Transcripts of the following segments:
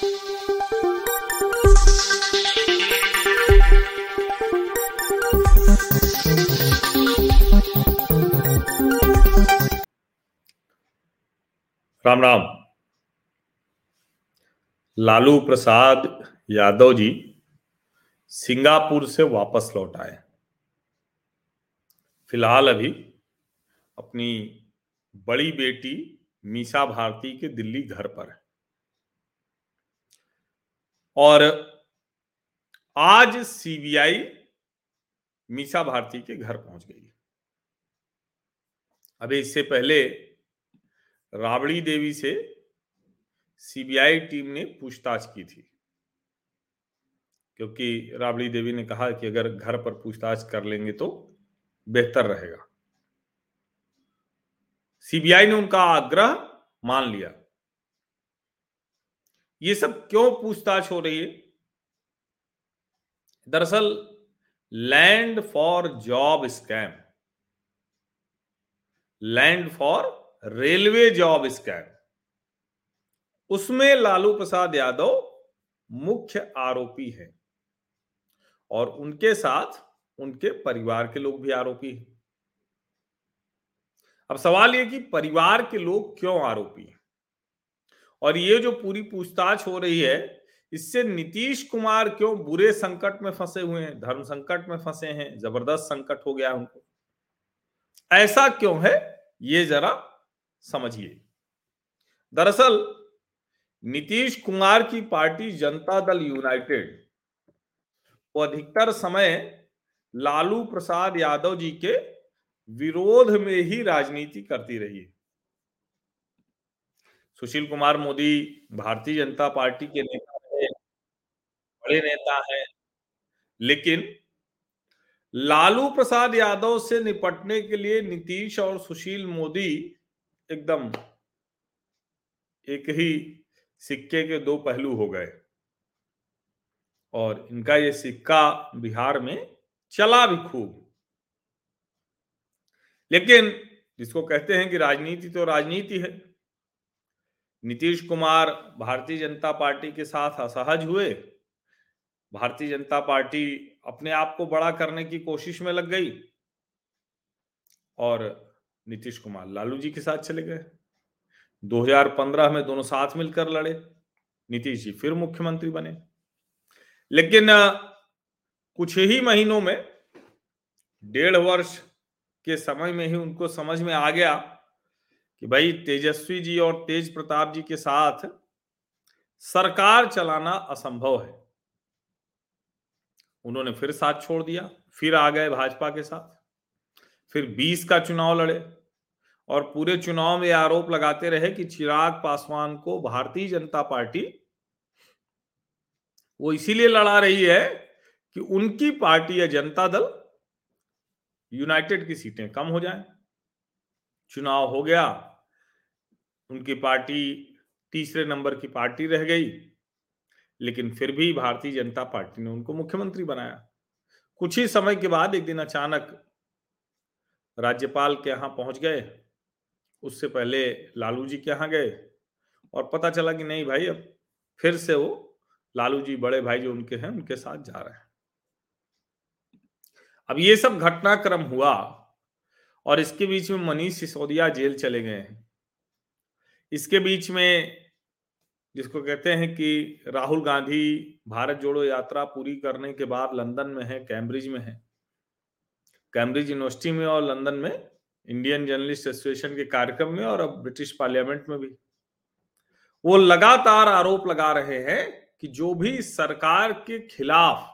Ram Ram. Lalu Prasad Yadav ji Singapore से वापस लौट आए। फ़िलहाल अभी अपनी बड़ी बेटी मीसा भारती के दिल्ली घर पर है। और आज सीबीआई मीसा भारती के घर पहुँच गई अभी इससे पहले राबड़ी देवी से सीबीआई टीम ने पूछताछ की थी, क्योंकि राबड़ी देवी ने कहा कि अगर घर पर पूछताछ कर लेंगे तो बेहतर रहेगा। सीबीआई ने उनका आग्रह मान लिया। ये सब क्यों पूछताछ हो रही है? दरअसल land for job scam land for railway job scam उसमें लालू प्रसाद यादव मुख्य आरोपी हैं और उनके साथ उनके परिवार के लोग भी आरोपी हैं। अब सवाल यह कि परिवार के लोग क्यों आरोपी हैं? और ये जो पूरी पूछताछ हो रही है, इससे नीतीश कुमार क्यों बुरे संकट में फंसे हुए हैं, धर्म संकट में फंसे हैं, ज़बरदस्त संकट हो गया उनको? ऐसा क्यों है? ये जरा समझिए। दरअसल, नीतीश कुमार की पार्टी जनता दल यूनाइटेड वो अधिकतर समय लालू प्रसाद यादव जी के विरोध में ही राजनीति करती रही है। सुशील कुमार मोदी भारतीय जनता पार्टी के नेता है, बड़े नेता हैं, लेकिन लालू प्रसाद यादव से निपटने के लिए नीतीश और सुशील मोदी एकदम एक ही सिक्के के दो पहलू हो गए। और इनका ये सिक्का बिहार में चला भी खूब। लेकिन जिसको कहते हैं कि राजनीति तो राजनीति है नीतीश कुमार भारतीय जनता पार्टी के साथ असहज हुए। भारतीय जनता पार्टी अपने आप को बड़ा करने की कोशिश में लग गई। और नीतीश कुमार लालू जी के साथ चले गए। 2015 में दोनों साथ मिलकर लड़े। नीतीश जी फिर मुख्यमंत्री बने। लेकिन, कुछ ही महीनों में, डेढ़ वर्ष के समय में ही उनको समझ में आ गया कि भाई तेजस्वी जी और तेज प्रताप जी के साथ सरकार चलाना असंभव है। उन्होंने फिर साथ छोड़ दिया, फिर आ गए भाजपा के साथ, फिर 20 का चुनाव लड़े और पूरे चुनाव में आरोप लगाते रहे कि चिराग पासवान को भारतीय जनता पार्टी वो इसीलिए लड़ा रही है कि उनकी पार्टी या जनता दल यूनाइटेड की सीटें कम हो जाएँ। चुनाव हो गया उनकी पार्टी तीसरे नंबर की पार्टी रह गई। लेकिन फिर भी भारतीय जनता पार्टी ने उनको मुख्यमंत्री बनाया। कुछ ही समय के बाद एक दिन अचानक राज्यपाल के यहाँ पहुँच गए। उससे पहले लालू जी के यहाँ गए और पता चला कि नहीं भाई, अब फिर से वो लालू जी बड़े भाई जो उनके हैं, उनके साथ जा रहे हैं। अब ये सब घटनाक्रम हुआ और इसके बीच में मनीष सिसोदिया जेल चले गए हैं। इसके बीच में जिसको कहते हैं कि राहुल गांधी भारत जोड़ो यात्रा पूरी करने के बाद लंदन में है, कैम्ब्रिज में है। कैम्ब्रिज यूनिवर्सिटी में और लंदन में, इंडियन जर्नलिस्ट एसोसिएशन के कार्यक्रम में और अब ब्रिटिश पार्लियामेंट में भी। वो लगातार आरोप लगा रहे हैं कि जो भी सरकार के खिलाफ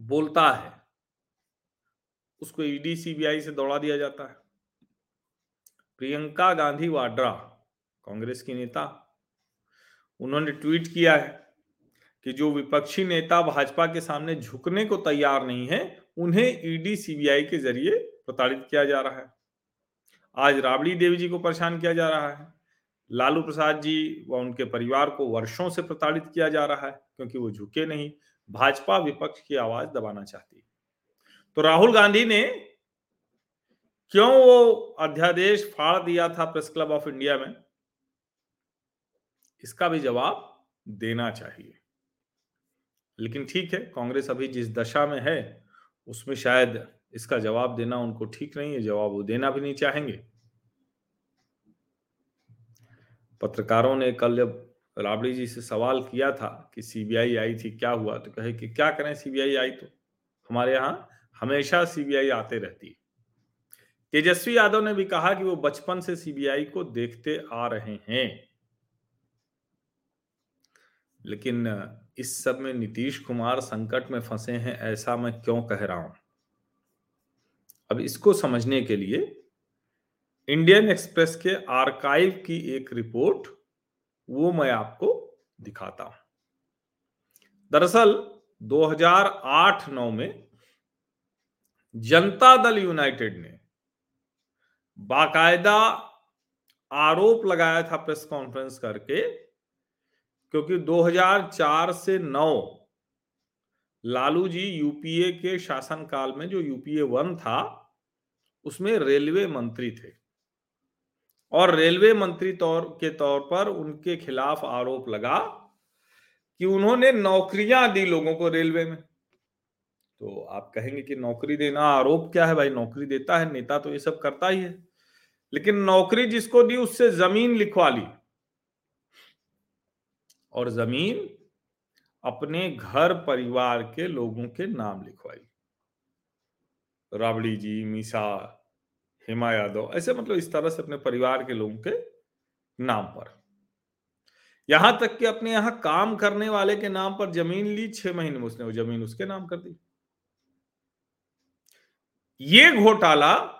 बोलता है, उसको ईडी सीबीआई से दौड़ा दिया जाता है। प्रियंका गांधी वाड्रा, कांग्रेस की नेता। उन्होंने ट्वीट किया है कि जो विपक्षी नेता भाजपा के सामने झुकने को तैयार नहीं है, उन्हें ईडी सीबीआई के ज़रिए प्रताड़ित किया जा रहा है। आज राबड़ी देवी जी को परेशान किया जा रहा है। लालू प्रसाद जी व उनके परिवार को वर्षों से प्रताड़ित किया जा रहा है, क्योंकि वो झुके नहीं। भाजपा विपक्ष की आवाज़ दबाना चाहती है। तो राहुल गांधी ने क्यों वो अध्यादेश फाड़ दिया था प्रेस क्लब ऑफ़ इंडिया में? इसका भी जवाब देना चाहिए। लेकिन ठीक है, कांग्रेस अभी जिस दशा में है, उसमें शायद इसका जवाब देना उनको ठीक नहीं है, जवाब वो देना भी नहीं चाहेंगे। पत्रकारों ने कल जब राबड़ी जी से सवाल किया था कि सीबीआई आई थी, क्या हुआ? तो कहे कि क्या करें सीबीआई आई तो? हमारे यहाँ हमेशा सीबीआई आते रहती है। तेजस्वी यादव ने भी कहा कि वो बचपन से सीबीआई को देखते आ रहे हैं। लेकिन, इस सब में नीतीश कुमार संकट में फंसे हैं, ऐसा मैं क्यों कह रहा हूँ? अब इसको समझने के लिए, इंडियन एक्सप्रेस के आर्काइव की एक रिपोर्ट, वो मैं आपको दिखाता हूँ। दरअसल 2008-9 में जनता दल यूनाइटेड ने बाकायदा आरोप लगाया था प्रेस कॉन्फ्रेंस करके, क्योंकि 2004 से 9 लालू जी यूपीए के शासनकाल में जो यूपीए वन था, उसमें रेलवे मंत्री थे। और रेलवे मंत्री तौर, के तौर पर उनके खिलाफ आरोप लगा कि उन्होंने नौकरियाँ दी लोगों को रेलवे में। तो आप कहेंगे कि नौकरी देना आरोप क्या है भाई? नौकरी देता है, नेता तो ये सब करता ही है। लेकिन नौकरी जिसको दी, उससे ज़मीन लिखवा ली। और ज़मीन अपने घर परिवार के लोगों के नाम लिखवाई। राबड़ी जी, मीसा, हेमा यादव, ऐसे मतलब इस तरह से अपने परिवार के लोगों के नाम पर। यहाँ तक कि अपने यहाँ काम करने वाले के नाम पर ज़मीन ली, छह महीने में उसने वो ज़मीन उसके नाम कर दी। ये घोटाला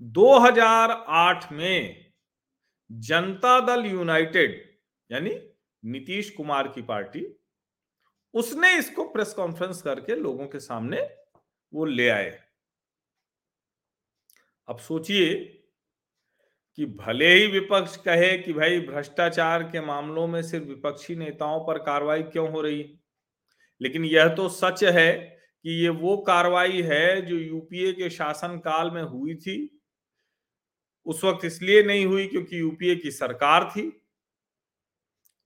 2008 में जनता दल यूनाइटेड, यानी नीतीश कुमार की पार्टी, उसने इसको प्रेस कॉन्फ्रेंस करके लोगों के सामने वो ले आए। अब सोचिए कि भले ही विपक्ष कहे कि भाई भ्रष्टाचार के मामलों में सिर्फ़ विपक्षी नेताओं पर कार्रवाई क्यों हो रही, लेकिन यह तो सच है कि ये वो कार्रवाई है जो यूपीए के शासन काल में हुई थी उस वक्त इसलिए नहीं हुई क्योंकि यूपीए की सरकार थी।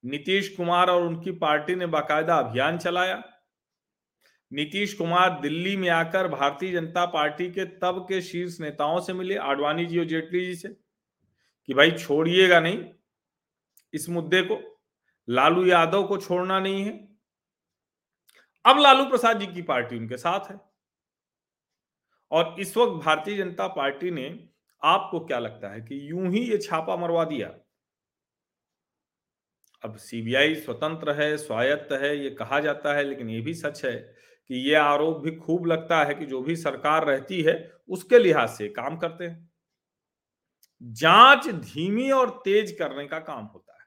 नीतीश कुमार और उनकी पार्टी ने बाकायदा अभियान चलाया। नीतीश कुमार दिल्ली में आकर भारतीय जनता पार्टी के तब के शीर्ष नेताओं से मिले आडवाणी जी और जेटली जी से, कि भाई छोड़िएगा नहीं इस मुद्दे को, लालू यादव को छोड़ना नहीं है। अब लालू प्रसाद जी की पार्टी उनके साथ है। और इस वक्त भारतीय जनता पार्टी ने आपको क्या लगता है कि यूँ ही ये छापा मरवा दिया? अब सीबीआई स्वतंत्र है, स्वायत्त है, ये कहा जाता है, लेकिन ये भी सच है कि ये आरोप भी खूब लगता है कि जो भी सरकार रहती है, उसके लिहाज से काम करते हैं। जाँच धीमी और तेज करने का काम होता है।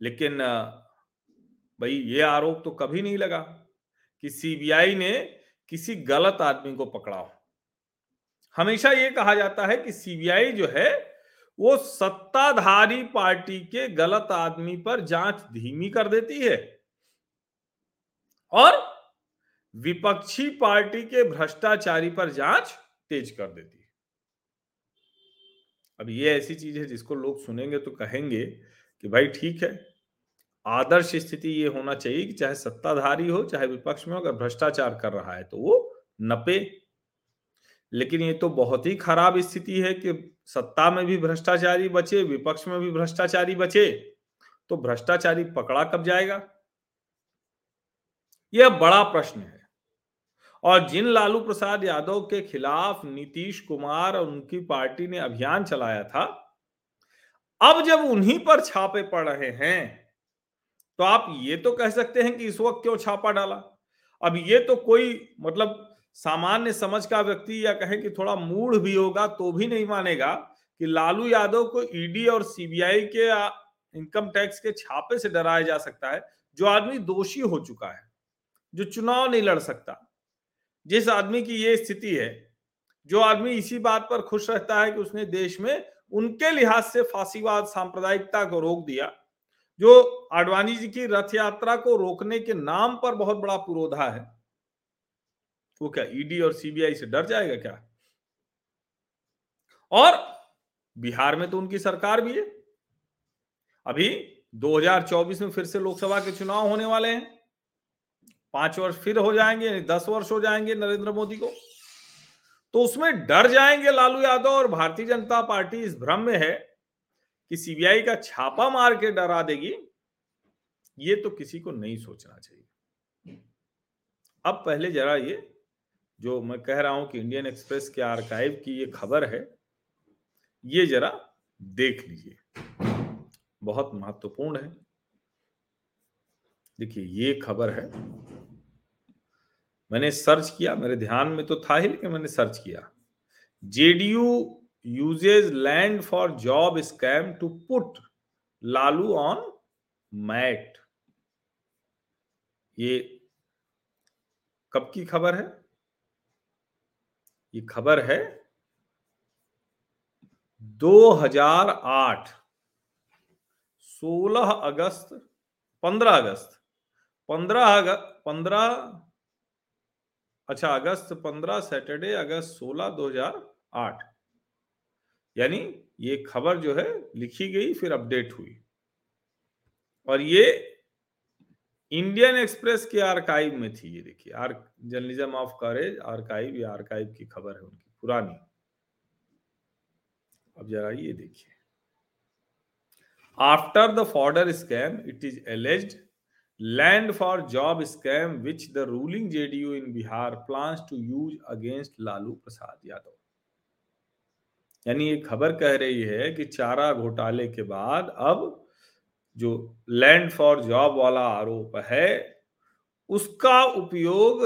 लेकिन भाई ये आरोप तो कभी नहीं लगा कि सीबीआई ने किसी गलत आदमी को पकड़ा हो। हमेशा ये कहा जाता है कि सीबीआई जो है, वो सत्ताधारी पार्टी के गलत आदमी पर जाँच धीमी कर देती है। और विपक्षी पार्टी के भ्रष्टाचारी पर जाँच तेज कर देती है। अब ये ऐसी चीज़ है जिसको लोग सुनेंगे तो कहेंगे कि भाई ठीक है, आदर्श स्थिति ये होना चाहिए कि चाहे सत्ताधारी हो, चाहे विपक्ष में हो, अगर भ्रष्टाचार कर रहा है तो वो नपे लेकिन ये तो बहुत ही खराब स्थिति है कि सत्ता में भी भ्रष्टाचारी बचे, विपक्ष में भी भ्रष्टाचारी बचे तो भ्रष्टाचारी पकड़ा कब जाएगा? यह बड़ा प्रश्न है। और जिन लालू प्रसाद यादव के खिलाफ नीतीश कुमार और उनकी पार्टी ने अभियान चलाया था, अब जब उन्हीं पर छापे पड़ रहे हैं तो आप ये तो कह सकते हैं कि इस वक्त क्यों छापा डाला? अब ये तो कोई मतलब सामान्य समझ का व्यक्ति या कहें कि थोड़ा मूढ़ भी होगा तो भी नहीं मानेगा कि लालू यादव को ईडी और सीबीआई के इनकम टैक्स के छापे से डराया जा सकता है, जो आदमी दोषी हो चुका है, जो चुनाव नहीं लड़ सकता। जिस आदमी की ये स्थिति है, जो आदमी इसी बात पर खुश रहता है कि उसने देश में उनके लिहाज से फांसीवाद सांप्रदायिकता को रोक दिया, जो आडवाणी जी की रथ यात्रा को रोकने के नाम पर बहुत बड़ा पुरोधा है। वो क्या ईडी और सीबीआई से डर जाएगा क्या? और बिहार में तो उनकी सरकार भी है। अभी 2024 में फिर से लोकसभा के चुनाव होने वाले हैं। पाँच वर्ष फिर हो जाएँगे दस वर्ष हो जाएँगे नरेंद्र मोदी को। तो उसमें डर जाएँगे लालू यादव और भारतीय जनता पार्टी इस भ्रम में है कि सीबीआई का छापा मार के डरा देगी। ये तो किसी को नहीं सोचना चाहिए। अब पहले जरा ये जो मैं कह रहा हूँ कि इंडियन एक्सप्रेस के आर्काइव की ये खबर है, ये जरा देख लीजिए। बहुत महत्वपूर्ण है। देखिए, ये खबर है। मैंने सर्च किया, मेरे ध्यान में तो था ही, लेकिन मैंने सर्च किया। JDU uses land for job scam to put Lalu on mat ये कब की खबर है? ये खबर है 2008 16 अगस्त 15 अगस्त 15 अगस्त 15 अच्छा अगस्त 15 सैटरडे अगस्त 16 2008 यानी ये खबर जो है लिखी गई, फिर अपडेट हुई। और ये इंडियन एक्सप्रेस के आर्काइव में थी ये देखिए। Are journalism of courage archive, या आर्काइव की खबर है उनकी, पुरानी। अब जरा ये देखिए। After the fodder scam it is alleged land for job scam which the ruling JDU in Bihar plans to use against Lalu Prasad Yadav यानी ये खबर कह रही है कि चारा घोटाले के बाद अब जो लैंड फॉर जॉब वाला आरोप है, उसका उपयोग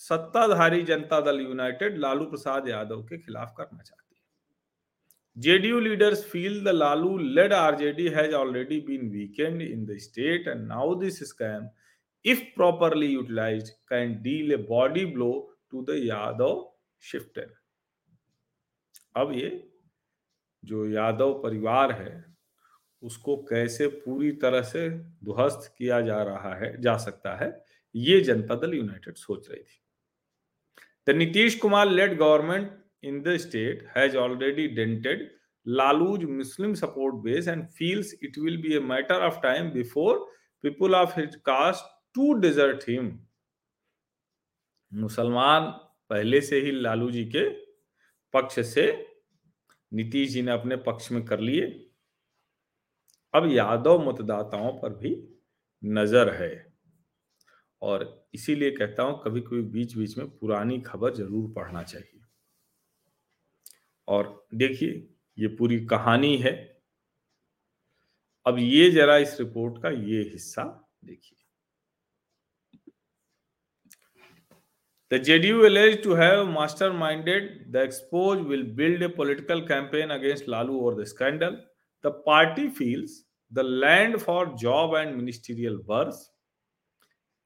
सत्ताधारी जनता दल यूनाइटेड लालू प्रसाद यादव के खिलाफ करना चाहती है। JDU leaders feel the Lalu led RJD has already been weakened in the state and now this scam if properly utilised can deal a body blow to the Yadav shifter अब ये जो यादव परिवार है उसको कैसे पूरी तरह से ध्वस्त किया जा रहा है, जा सकता है, ये जनता दल यूनाइटेड सोच रही थी। The Nitish Kumar led government in the state has already dented Lalu's Muslim support base and feels it will be a matter of time before people of his caste to desert him मुसलमान पहले से ही लालू जी के पक्ष से नीतीश जी ने अपने पक्ष में कर लिए। अब यादव मतदाताओं पर भी नज़र है। और इसीलिए कहता हूँ कभी कभी बीच बीच में पुरानी खबर ज़रूर पढ़ना चाहिए। और देखिए, ये पूरी कहानी है। अब ये जरा इस रिपोर्ट का ये हिस्सा देखिए। The JDU allege to have master minded the expose will build a political campaign against Lalu और the scandal The party feels the land for job and ministerial births.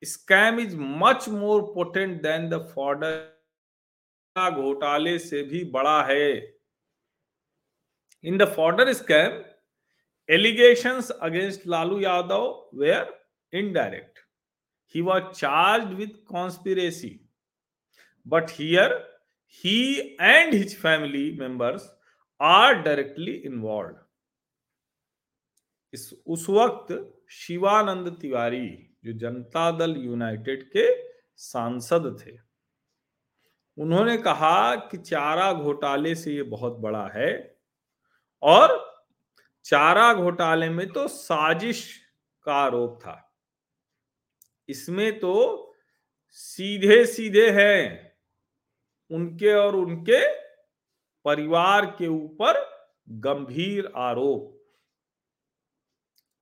Scam is much more potent than the fodder घोटाले से भी बड़ा है In the fodder scam, allegations against Lalu Yadav were indirect. He was charged with conspiracy. But here, he and his family members are directly involved. इस, उस वक्त शिवानंद तिवारी जो Janata Dal United के सांसद थे, उन्होंने कहा कि चारा घोटाले से ये बहुत बड़ा है और चारा घोटाले में तो साजिश का आरोप था। इसमें तो सीधे सीधे हैं उनके और उनके परिवार के ऊपर गंभीर आरोप।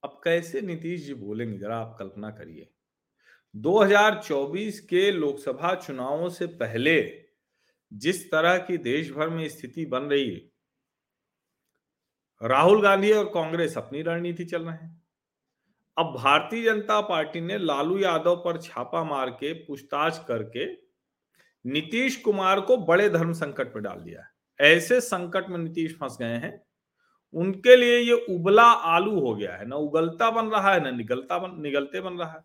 अब कैसे नीतीश जी बोलेंगे? जरा आप कल्पना करिए। 2024 के लोकसभा चुनावों से पहले जिस तरह की देश भर में स्थिति बन रही है, राहुल गांधी और कांग्रेस अपनी रणनीति चल रहे हैं। अब भारतीय जनता पार्टी ने लालू यादव पर छापा मार के पूछताछ करके नीतीश कुमार को बड़े धर्म संकट में डाल दिया है। ऐसे संकट में नीतीश फंस गए हैं उनके लिए ये उबला आलू हो गया है। ना उगलता बन रहा है, ना निगलता बन, निगलते बन रहा है।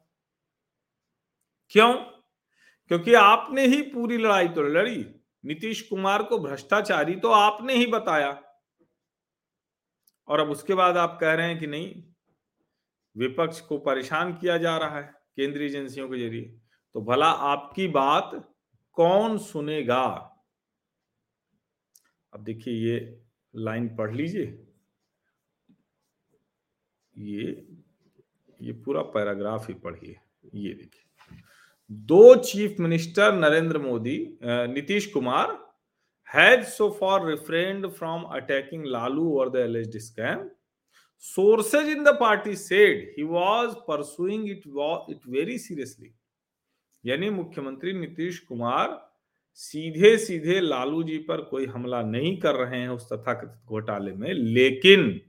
क्यों? क्योंकि आपने ही पूरी लड़ाई तो लड़ी। नीतीश कुमार को भ्रष्टाचारी तो आपने ही बताया। और अब उसके बाद आप कह रहे हैं कि नहीं, विपक्ष को परेशान किया जा रहा है केंद्रीय एजेंसियों के ज़रिए। तो भला आपकी बात कौन सुनेगा? अब देखिए, ये लाइन पढ़ लीजिए। ये ये पूरा पैराग्राफ ही पढ़िए, ये देखिए। दो chief minister Narendra Modi Nitish Kumar, has so far refrained from attacking Lalu और the alleged scam. sources in the party said he was pursuing it it very seriously यानी मुख्यमंत्री नीतीश कुमार सीधे सीधे लालू जी पर कोई हमला नहीं कर रहे हैं उस तथाकथित घोटाले में, लेकिन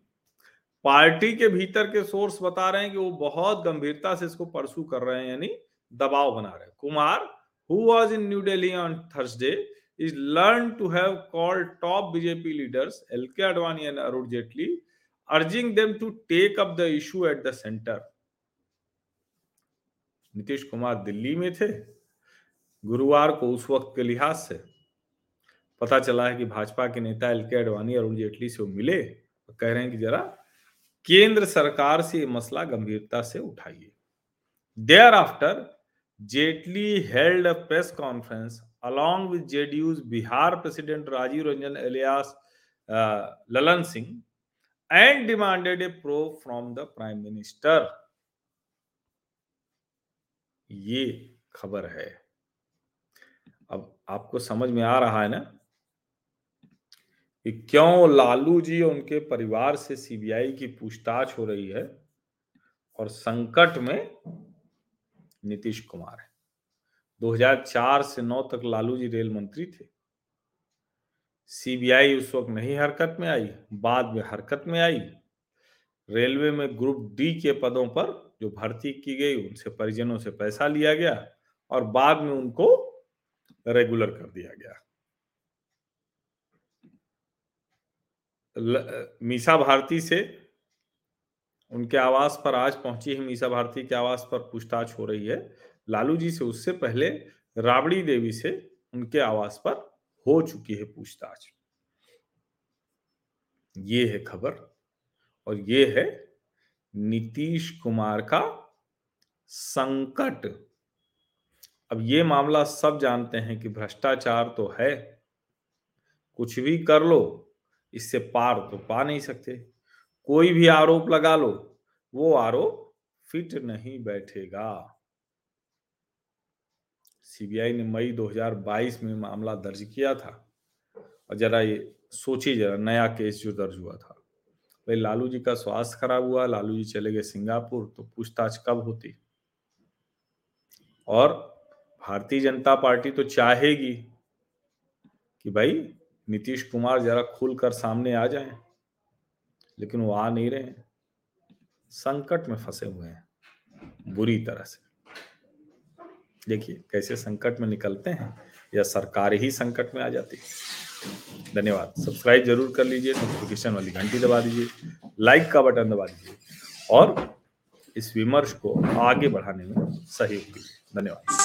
पार्टी के भीतर के सोर्स बता रहे हैं कि वो बहुत गंभीरता से इसको परसू कर रहे हैं, यानी दबाव बना रहे हैं। Kumar who was in new Delhi on Thursday is learn to have called top BJP leaders L K Advani and Arun Jaitley urging them to take up the issue at the center. Nitish Kumar Delhi में थे, गुरुवार को उस वक्त के लिहाज से। पता चला है कि भाजपा के नेता एल के अडवाणी अरुण जेटली से मिले और कह रहे हैं कि जरा केंद्र सरकार से ये मसला गंभीरता से उठाइए। There after Jaitley held a press conference along with JDU's Bihar president Rajiv Ranjan alias Lalan Singh and demanded a probe from the prime minister. ये खबर है। अब आपको समझ में आ रहा है ना कि क्यों लालू जी और उनके परिवार से सीबीआई की पूछताछ हो रही है और संकट में नीतीश कुमार है। 2004 से 9 तक लालू जी रेल मंत्री थे। सीबीआई उस वक्त नहीं हरकत में आई, बाद में हरकत में आई। रेलवे में ग्रुप डी के पदों पर जो भर्ती की गई, उनसे परिजनों से पैसा लिया गया और बाद में उनको रेगुलर कर दिया गया। मीसा भारती से उनके आवास पर आज पहुँची है। मीसा भारती के आवास पर पूछताछ हो रही है। लालू जी से उससे पहले राबड़ी देवी से उनके आवास पर हो चुकी है पूछताछ। ये है खबर और ये है नीतीश कुमार का संकट। अब ये मामला सब जानते हैं कि भ्रष्टाचार तो है। कुछ भी कर लो इससे पार तो पा नहीं सकते। कोई भी आरोप लगा लो, वो आरोप फिट नहीं बैठेगा। सीबीआई ने मई 2022 में मामला दर्ज किया था। और जरा ये सोचिए, जरा नया केस जो दर्ज हुआ था। भाई, लालू जी का स्वास्थ्य खराब हुआ, लालू जी चले गए सिंगापुर तो पूछताछ कब होती? और भारतीय जनता पार्टी तो चाहेगी कि भाई नीतीश कुमार जरा खुलकर सामने आ जाएँ, लेकिन वो आ नहीं रहे संकट में फंसे हुए हैं, बुरी तरह से। देखिए, कैसे संकट में निकलते हैं, या सरकार ही संकट में आ जाती है। धन्यवाद। सब्सक्राइब ज़रूर कर लीजिए नोटिफिकेशन वाली घंटी दबा दीजिए लाइक का बटन दबा दीजिए, और इस विमर्श को आगे बढ़ाने में सहयोग कीजिए। धन्यवाद।